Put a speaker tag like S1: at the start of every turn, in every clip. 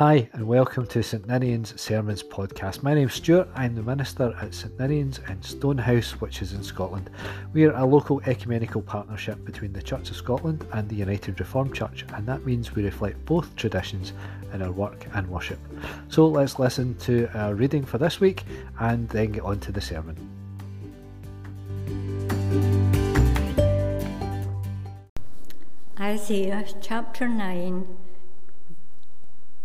S1: Hi, and welcome to St Ninian's Sermons podcast. My name's Stuart. I'm the minister at St Ninian's in Stonehouse, which is in Scotland. We are a local ecumenical partnership between the Church of Scotland and the United Reformed Church, and that means we reflect both traditions in our work and worship. So let's listen to our reading for this week and then get on to the sermon.
S2: Isaiah chapter 9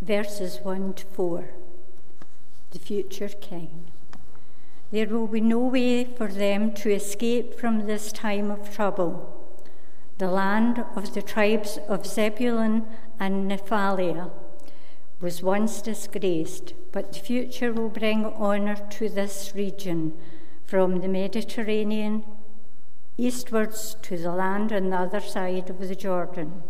S2: verses 1 to 4. The future king. There will be no way for them to escape from this time of trouble. The land of the tribes of Zebulun and Naphtali was once disgraced, but the future will bring honour to this region from the Mediterranean eastwards to the land on the other side of the Jordan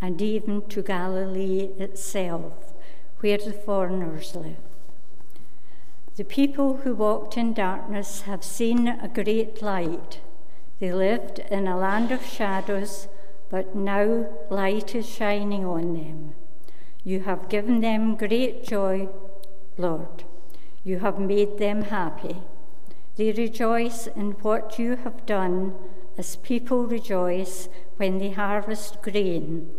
S2: and even to Galilee itself, where the foreigners live. The people who walked in darkness have seen a great light. They lived in a land of shadows, but now light is shining on them. You have given them great joy, Lord. You have made them happy. They rejoice in what you have done, as people rejoice when they harvest grain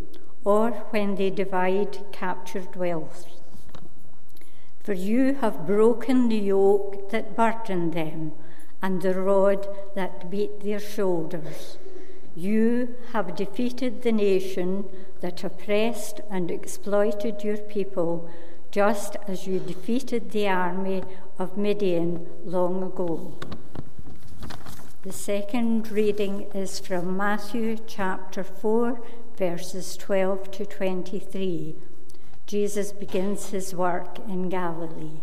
S2: or when they divide captured wealth. For you have broken the yoke that burdened them and the rod that beat their shoulders. You have defeated the nation that oppressed and exploited your people, just as you defeated the army of Midian long ago. The second reading is from Matthew chapter 4, verses 12 to 23, Jesus begins his work in Galilee.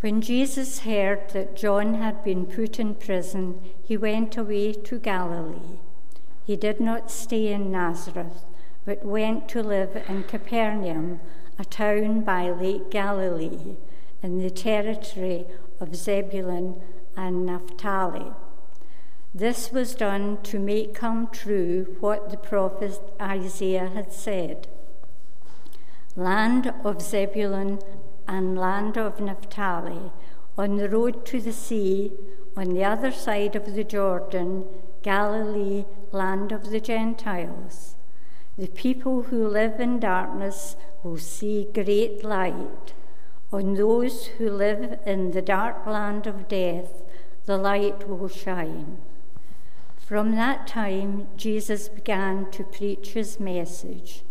S2: When Jesus heard that John had been put in prison, he went away to Galilee. He did not stay in Nazareth, but went to live in Capernaum, a town by Lake Galilee, in the territory of Zebulun and Naphtali this was done to make come true what the prophet Isaiah had said Land of Zebulun and land of Naphtali, on the road to the sea, on the other side of the Jordan, Galilee, land of the Gentiles. The people who live in darkness will see great light. On those who live in the dark land of death, the light will shine. From that time, Jesus began to preach his message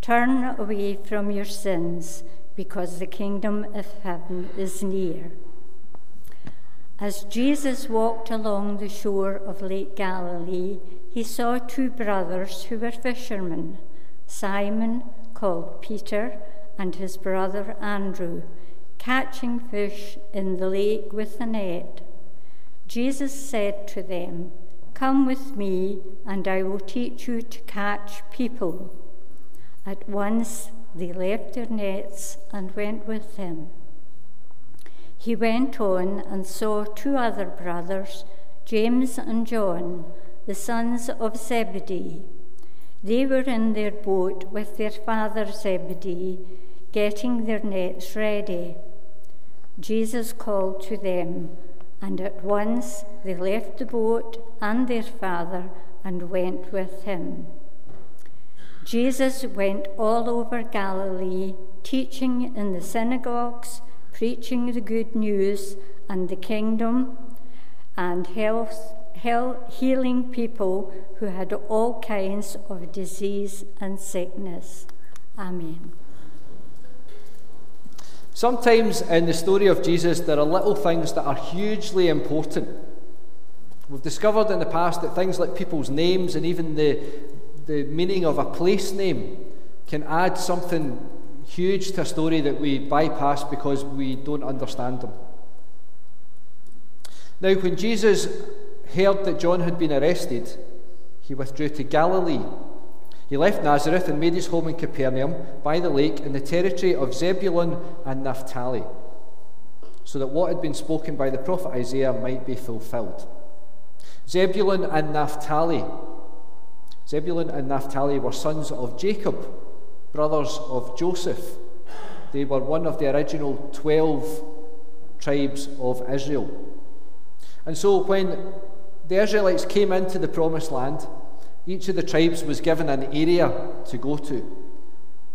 S2: Turn away from your sins, because the kingdom of heaven is near. As Jesus walked along the shore of Lake Galilee, he saw two brothers who were fishermen Simon, called Peter, and his brother Andrew, catching fish in the lake with a net. Jesus said to them, Come with me, and I will teach you to catch people. At once they left their nets and went with him. He went on and saw two other brothers, James and John, the sons of Zebedee. They were in their boat with their father Zebedee, getting their nets ready. Jesus called to them and at once they left the boat and their father and went with him. Jesus went all over Galilee, teaching in the synagogues, preaching the good news and the kingdom, and health, health, healing people who had all kinds of disease and sickness. Amen.
S3: Sometimes in the story of Jesus, there are little things that are hugely important. We've discovered in the past that things like people's names and even the, the meaning of a place name can add something huge to a story that we bypass because we don't understand them. Now, when Jesus heard that John had been arrested, he withdrew to Galilee he left Nazareth and made his home in Capernaum by the lake in the territory of Zebulun and Naphtali, so that what had been spoken by the prophet Isaiah might be fulfilled. Zebulun and Naphtali. Zebulun and Naphtali were sons of Jacob, brothers of Joseph. They were one of the original 12 tribes of Israel. And so when the Israelites came into the promised land, each of the tribes was given an area to go to.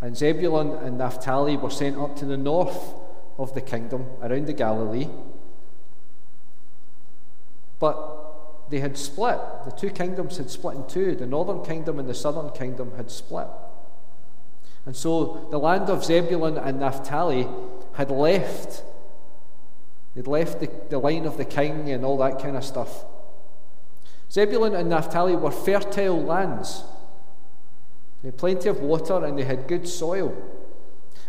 S3: And Zebulun and Naphtali were sent up to the north of the kingdom, around the Galilee. But they had split. The two kingdoms had split in two. The northern kingdom and the southern kingdom had split. And so the land of Zebulun and Naphtali had left. They'd left the, the line of the king and all that kind of stuff. Zebulun and Naphtali were fertile lands. They had plenty of water and they had good soil.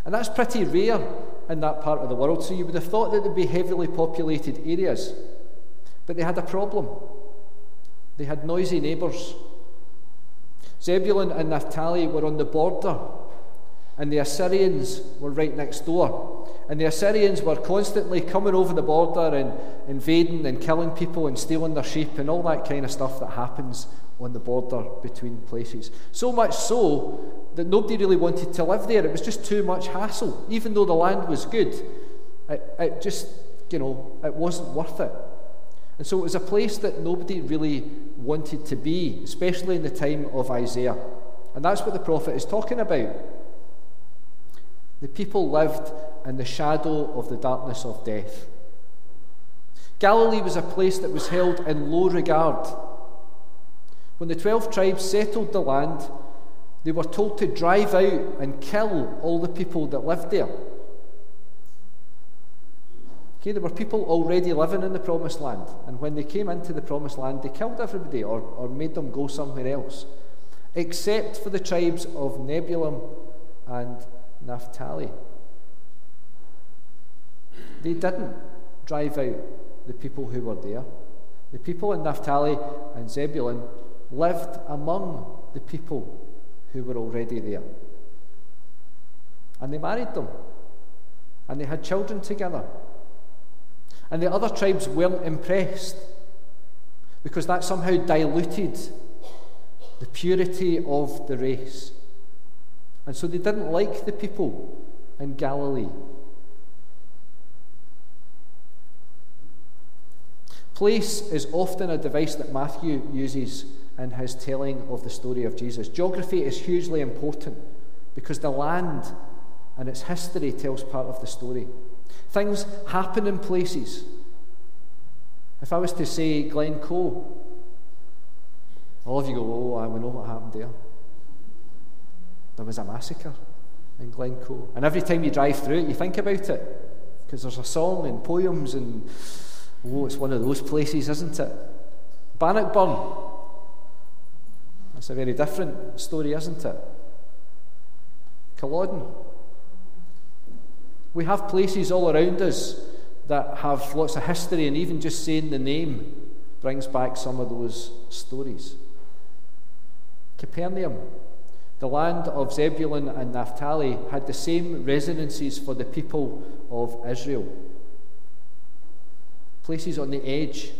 S3: And that's pretty rare in that part of the world, so you would have thought that they'd be heavily populated areas. But they had a problem. They had noisy neighbours. Zebulun and Naphtali were on the border, and the Assyrians were right next door. And the Assyrians were constantly coming over the border and invading and killing people and stealing their sheep and all that kind of stuff that happens on the border between places. So much so that nobody really wanted to live there. It was just too much hassle. Even though the land was good, it, it just, you know, it wasn't worth it. And so it was a place that nobody really wanted to be, especially in the time of Isaiah. And that's what the prophet is talking about. The people lived in the shadow of the darkness of death. Galilee was a place that was held in low regard. When the 12 tribes settled the land, they were told to drive out and kill all the people that lived there. Okay, there were people already living in the promised land, and when they came into the promised land, they killed everybody or, or made them go somewhere else, except for the tribes of Zebulun and Naphtali. They didn't drive out the people who were there. The people in Naphtali and Zebulun lived among the people who were already there. And they married them. And they had children together. And the other tribes weren't impressed because that somehow diluted the purity of the race. And so they didn't like the people in Galilee. Place is often a device that Matthew uses in his telling of the story of Jesus. Geography is hugely important because the land and its history tells part of the story. Things happen in places. If I was to say Glencoe, all of you go, oh, I know what happened there. There was a massacre in Glencoe. And every time you drive through it, you think about it. Because there's a song and poems, and oh, it's one of those places, isn't it? Bannockburn. That's a very different story, isn't it? Culloden. We have places all around us that have lots of history, and even just saying the name brings back some of those stories. Capernaum, the land of Zebulun and Naphtali, had the same resonances for the people of Israel. Places on the edge,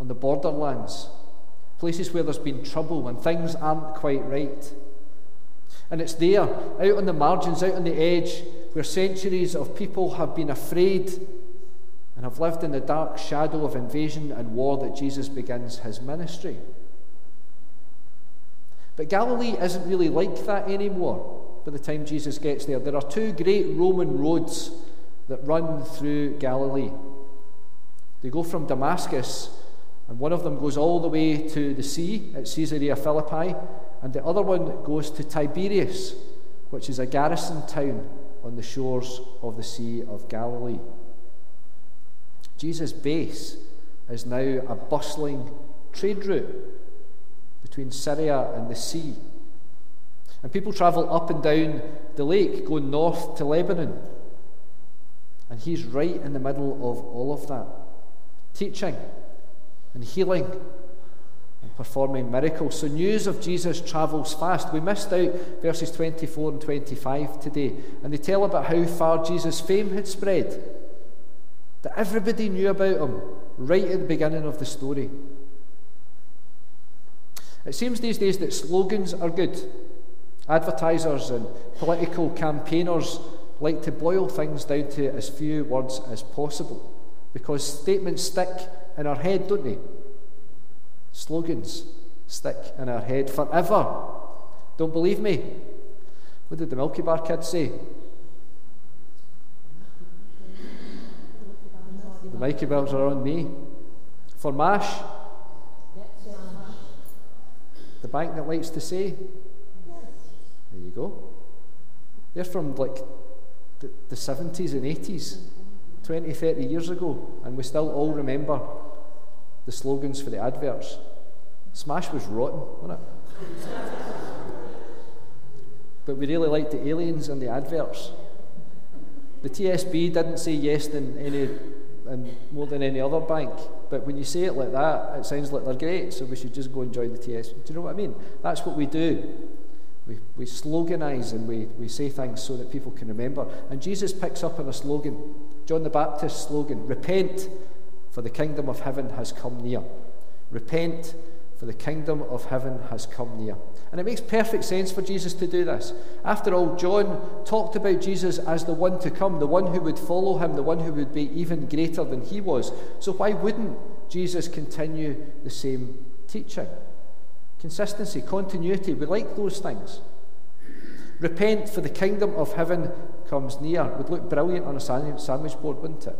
S3: on the borderlands, places where there's been trouble and things aren't quite right. And it's there, out on the margins, out on the edge, where centuries of people have been afraid and have lived in the dark shadow of invasion and war that Jesus begins his ministry. But Galilee isn't really like that anymore by the time Jesus gets there. There are two great Roman roads that run through Galilee. They go from Damascus, and one of them goes all the way to the sea at Caesarea Philippi, and the other one goes to Tiberias, which is a garrison town on the shores of the Sea of Galilee. Jesus' base is now a bustling trade route between Syria and the sea. And people travel up and down the lake, going north to Lebanon. And he's right in the middle of all of that, teaching and healing and performing miracles. So news of Jesus travels fast. We missed out verses 24 and 25 today, and they tell about how far Jesus' fame had spread. That everybody knew about him right at the beginning of the story. It seems these days that slogans are good. Advertisers and political campaigners like to boil things down to as few words as possible because statements stick in our head, don't they? Slogans stick in our head forever. Don't believe me? What did the Milky Bar kids say? The Milky Bars are on me. For MASH, the bank that likes to say, there you go. They're from like the, the 70s and 80s, 20, 30 years ago, and we still all remember the slogans for the adverts. Smash was rotten, wasn't it? but we really liked the aliens and the adverts. The TSB didn't say yes in any in more than any other bank, but when you say it like that, it sounds like they're great, so we should just go and join the TS. Do you know what I mean? That's what we do. We, we sloganize and we, we say things so that people can remember. And Jesus picks up on a slogan, John the Baptist's slogan Repent, for the kingdom of heaven has come near. Repent, for the kingdom of heaven has come near. And it makes perfect sense for Jesus to do this. After all, John talked about Jesus as the one to come, the one who would follow him, the one who would be even greater than he was. So why wouldn't Jesus continue the same teaching? Consistency, continuity, we like those things. Repent, for the kingdom of heaven comes near. Would look brilliant on a sandwich board, wouldn't it?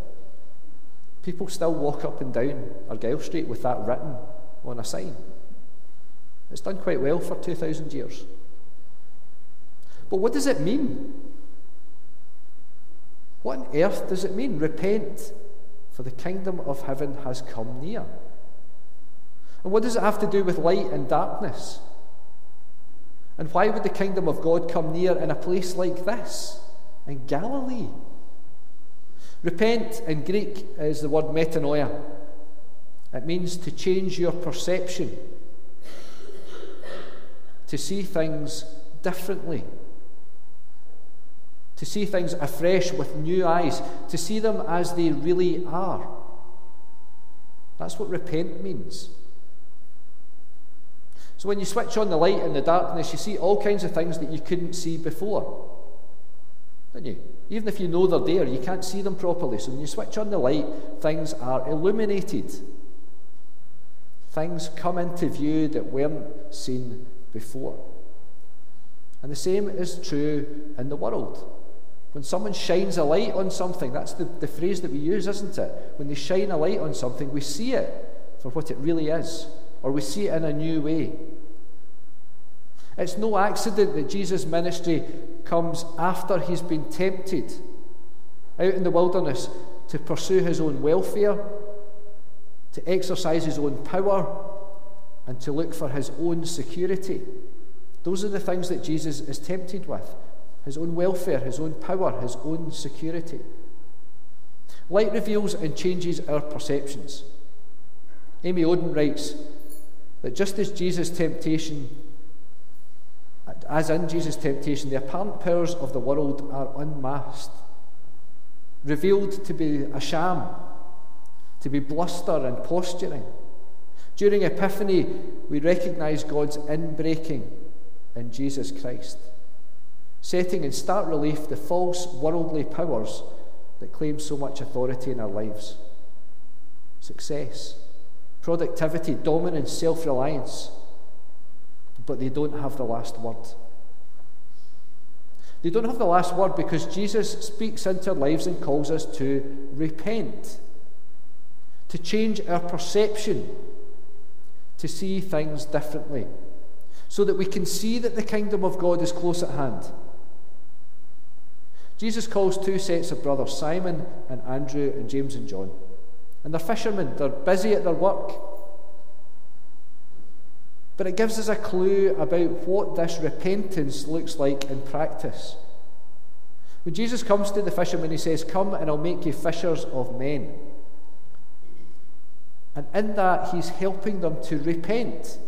S3: People still walk up and down Argyle Street with that written on a sign. It's done quite well for 2,000 years. But what does it mean? What on earth does it mean? Repent, for the kingdom of heaven has come near. And what does it have to do with light and darkness? And why would the kingdom of God come near in a place like this, in Galilee? Repent in Greek is the word metanoia. It means to change your perception, to see things differently, to see things afresh with new eyes, to see them as they really are. That's what repent means. So when you switch on the light in the darkness, you see all kinds of things that you couldn't see before. Don't you? Even if you know they're there, you can't see them properly. So when you switch on the light, things are illuminated. Things come into view that weren't seen before. And the same is true in the world. When someone shines a light on something, that's the, the phrase that we use, isn't it? When they shine a light on something, we see it for what it really is, or we see it in a new way. It's no accident that Jesus' ministry comes after he's been tempted out in the wilderness to pursue his own welfare to exercise his own power, and to look for his own security. Those are the things that Jesus is tempted with his own welfare, his own power, his own security. Light reveals and changes our perceptions. Amy Oden writes that just as Jesus' temptation, as in Jesus' temptation, the apparent powers of the world are unmasked, revealed to be a sham to be bluster and posturing. During Epiphany, we recognize God's inbreaking in Jesus Christ, setting in stark relief the false worldly powers that claim so much authority in our lives. Success, productivity, dominance, self reliance, but they don't have the last word. They don't have the last word because Jesus speaks into our lives and calls us to repent to change our perception, to see things differently, so that we can see that the kingdom of God is close at hand. Jesus calls two sets of brothers, Simon and Andrew, and James and John. And they're fishermen, they're busy at their work. But it gives us a clue about what this repentance looks like in practice. When Jesus comes to the fishermen, he says, Come and I'll make you fishers of men. And in that, he's helping them to repent,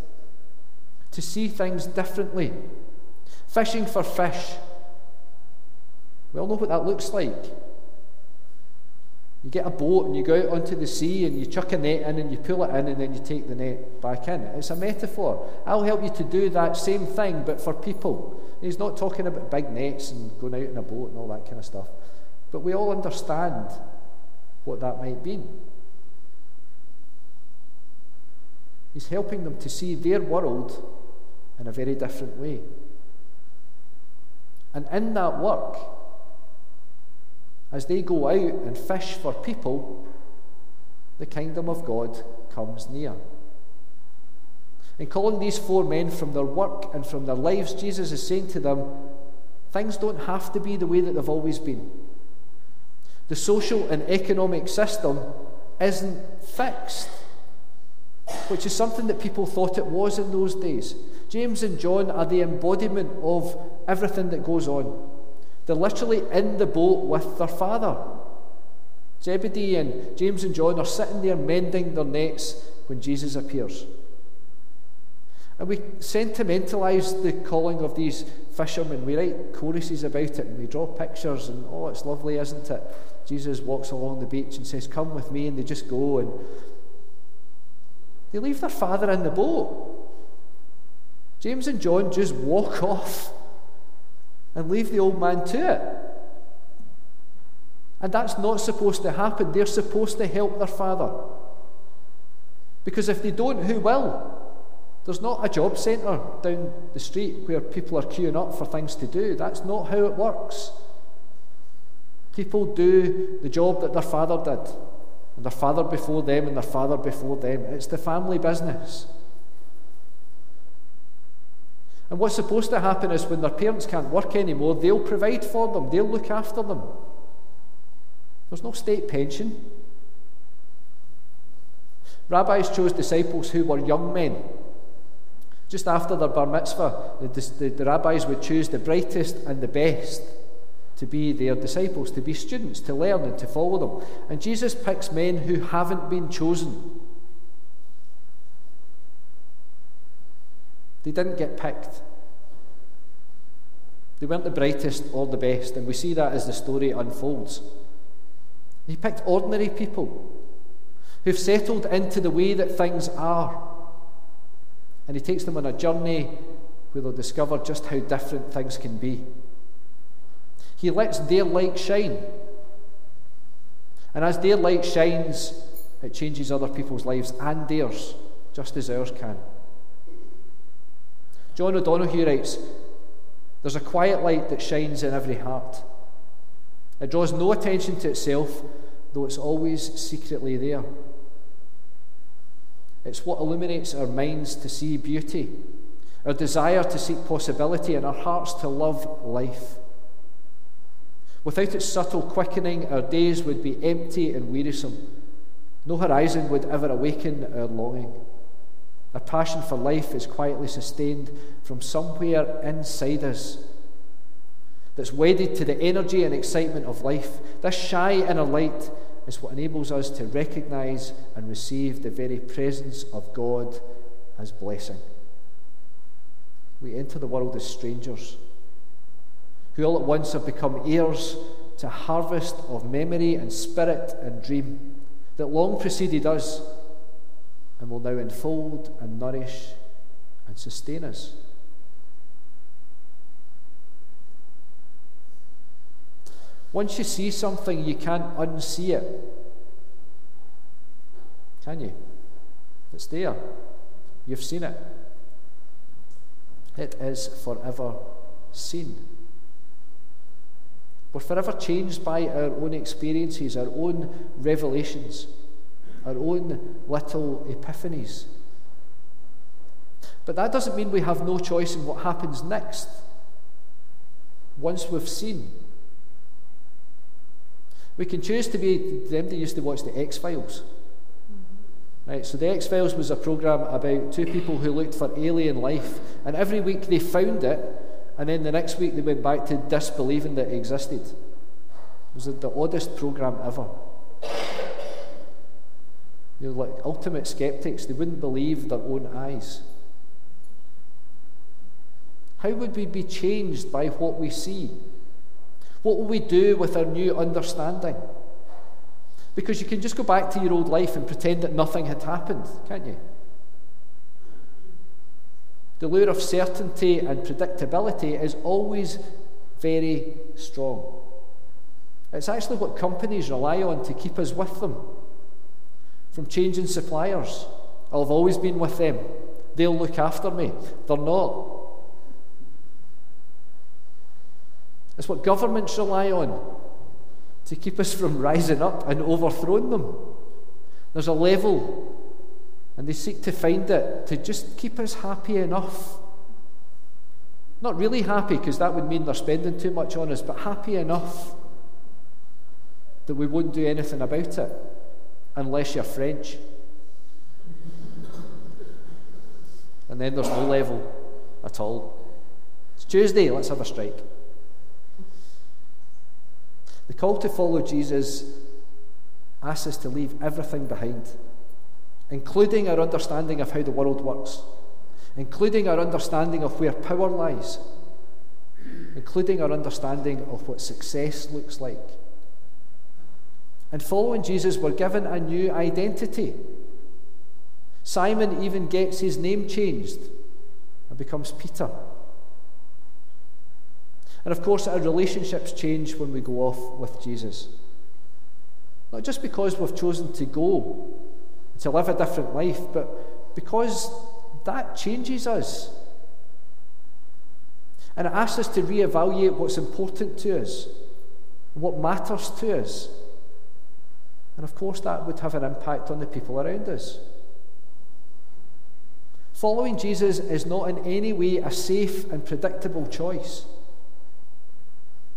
S3: to see things differently. Fishing for fish. We all know what that looks like. You get a boat and you go out onto the sea and you chuck a net in and you pull it in and then you take the net back in. It's a metaphor. I'll help you to do that same thing, but for people. He's not talking about big nets and going out in a boat and all that kind of stuff. But we all understand what that might mean. He's helping them to see their world in a very different way. And in that work, as they go out and fish for people, the kingdom of God comes near. In calling these four men from their work and from their lives, Jesus is saying to them, things don't have to be the way that they've always been. The social and economic system isn't fixed, which is something that people thought it was in those days. James and John are the embodiment of everything that goes on. They're literally in the boat with their father. Zebedee and James and John are sitting there mending their nets when Jesus appears. And we sentimentalise the calling of these fishermen. We write choruses about it and we draw pictures, and oh, it's lovely, isn't it? Jesus walks along the beach and says, Come with me, and they just go and they leave their father in the boat. James and John just walk off and leave the old man to it. And that's not supposed to happen. They're supposed to help their father. Because if they don't, who will? There's not a job centre down the street where people are queuing up for things to do. That's not how it works. People do the job that their father did, and their father before them, and their father before them. It's the family business. And what's supposed to happen is when their parents can't work anymore, they'll provide for them, they'll look after them. There's no state pension. Rabbis chose disciples who were young men. Just after their bar mitzvah, the, the, the rabbis would choose the brightest and the best to be their disciples, to be students, to learn and to follow them. And Jesus picks men who haven't been chosen. They didn't get picked. They weren't the brightest or the best, and we see that as the story unfolds. He picked ordinary people who've settled into the way that things are. And he takes them on a journey where they'll discover just how different things can be. He lets their light shine. And as their light shines, it changes other people's lives and theirs, just as ours can. John O'Donohue writes There's a quiet light that shines in every heart. It draws no attention to itself, though it's always secretly there. It's what illuminates our minds to see beauty, our desire to seek possibility, and our hearts to love life. Without its subtle quickening, our days would be empty and wearisome. No horizon would ever awaken our longing. Our passion for life is quietly sustained from somewhere inside us that's wedded to the energy and excitement of life. This shy inner light is what enables us to recognize and receive the very presence of God as blessing. We enter the world as strangers who all at once have become heirs to harvest of memory and spirit and dream that long preceded us and will now enfold and nourish and sustain us. Once you see something, you can't unsee it. Can you? It's there. You've seen it. It is forever seen. We're forever changed by our own experiences, our own revelations, our own little epiphanies. But that doesn't mean we have no choice in what happens next. Once we've seen, we can choose to be them that used to watch the X Files. Right, so the X Files was a program about two people who looked for alien life, and every week they found it, and then the next week they went back to disbelieving that it existed. It was the oddest program ever. They were like ultimate skeptics, they wouldn't believe their own eyes. How would we be changed by what we see? What will we do with our new understanding? Because you can just go back to your old life and pretend that nothing had happened, can't you? The lure of certainty and predictability is always very strong. It's actually what companies rely on to keep us with them. From changing suppliers, I've always been with them. They'll look after me. They're not. It's what governments rely on to keep us from rising up and overthrowing them. There's a level, and they seek to find it to just keep us happy enough. Not really happy, because that would mean they're spending too much on us, but happy enough that we won't do anything about it unless you're French. And then there's no level at all. It's Tuesday, let's have a strike. The call to follow Jesus asks us to leave everything behind, including our understanding of how the world works, including our understanding of where power lies, including our understanding of what success looks like. And following Jesus, we're given a new identity. Simon even gets his name changed and becomes Peter. And of course, our relationships change when we go off with Jesus. Not just because we've chosen to go, to live a different life, but because that changes us. And it asks us to reevaluate what's important to us, what matters to us. And of course, that would have an impact on the people around us. Following Jesus is not in any way a safe and predictable choice.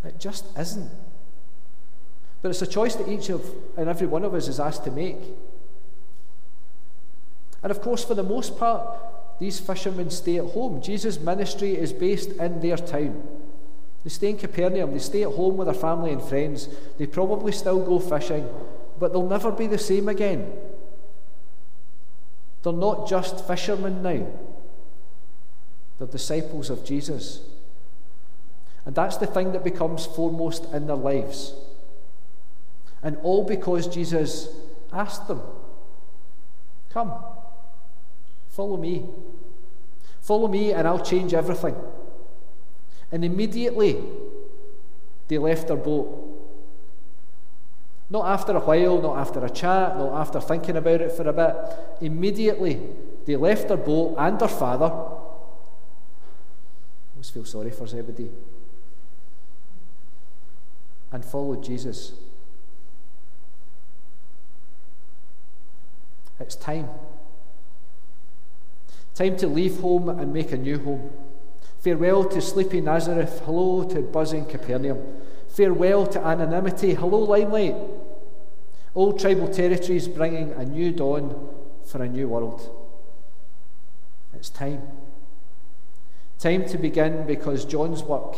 S3: It just isn't. But it's a choice that each of and every one of us is asked to make. And of course, for the most part, these fishermen stay at home. Jesus' ministry is based in their town. They stay in Capernaum, they stay at home with their family and friends. They probably still go fishing, but they'll never be the same again. They're not just fishermen now, they're disciples of Jesus. And that's the thing that becomes foremost in their lives. And all because Jesus asked them, Come, follow me. Follow me, and I'll change everything. And immediately they left their boat. Not after a while, not after a chat, not after thinking about it for a bit. Immediately they left their boat and their father. I always feel sorry for Zebedee and followed Jesus. It's time. Time to leave home and make a new home. Farewell to sleepy Nazareth. Hello to buzzing Capernaum. Farewell to anonymity. Hello, limelight. Old tribal territories bringing a new dawn for a new world. It's time. Time to begin because John's work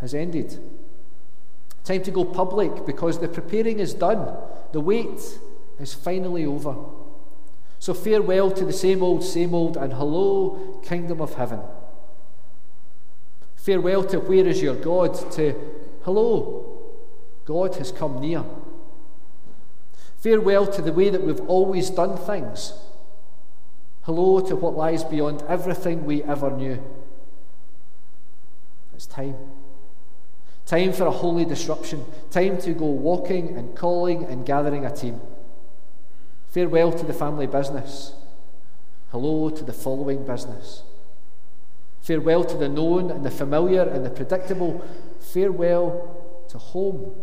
S3: has ended. Time to go public because the preparing is done. The wait is finally over. So farewell to the same old, same old, and hello, kingdom of heaven. Farewell to where is your God, to hello, God has come near. Farewell to the way that we've always done things. Hello to what lies beyond everything we ever knew. It's time. Time for a holy disruption. Time to go walking and calling and gathering a team. Farewell to the family business. Hello to the following business. Farewell to the known and the familiar and the predictable. Farewell to home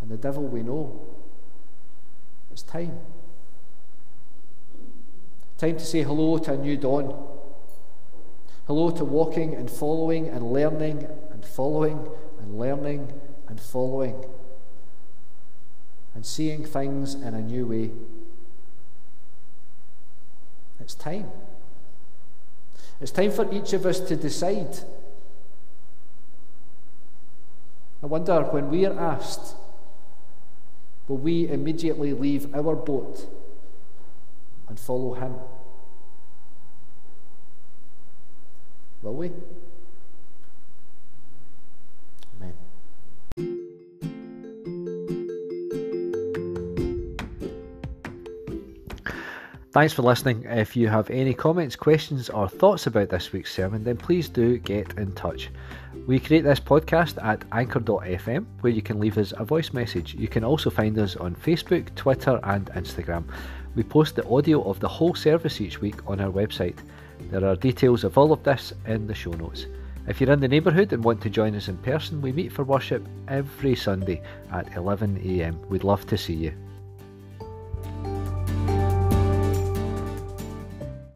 S3: and the devil we know. It's time. Time to say hello to a new dawn. Hello to walking and following and learning and following and learning and following and seeing things in a new way. It's time. It's time for each of us to decide. I wonder when we are asked, will we immediately leave our boat and follow Him? Will we? Thanks for listening. If you have any comments, questions, or thoughts about this week's sermon, then please do get in touch. We create this podcast at anchor.fm where you can leave us a voice message. You can also find us on Facebook, Twitter, and Instagram. We post the audio of the whole service each week on our website. There are details of all of this in the show notes. If you're in the neighbourhood and want to join us in person, we meet for worship every Sunday at 11am. We'd love to see you.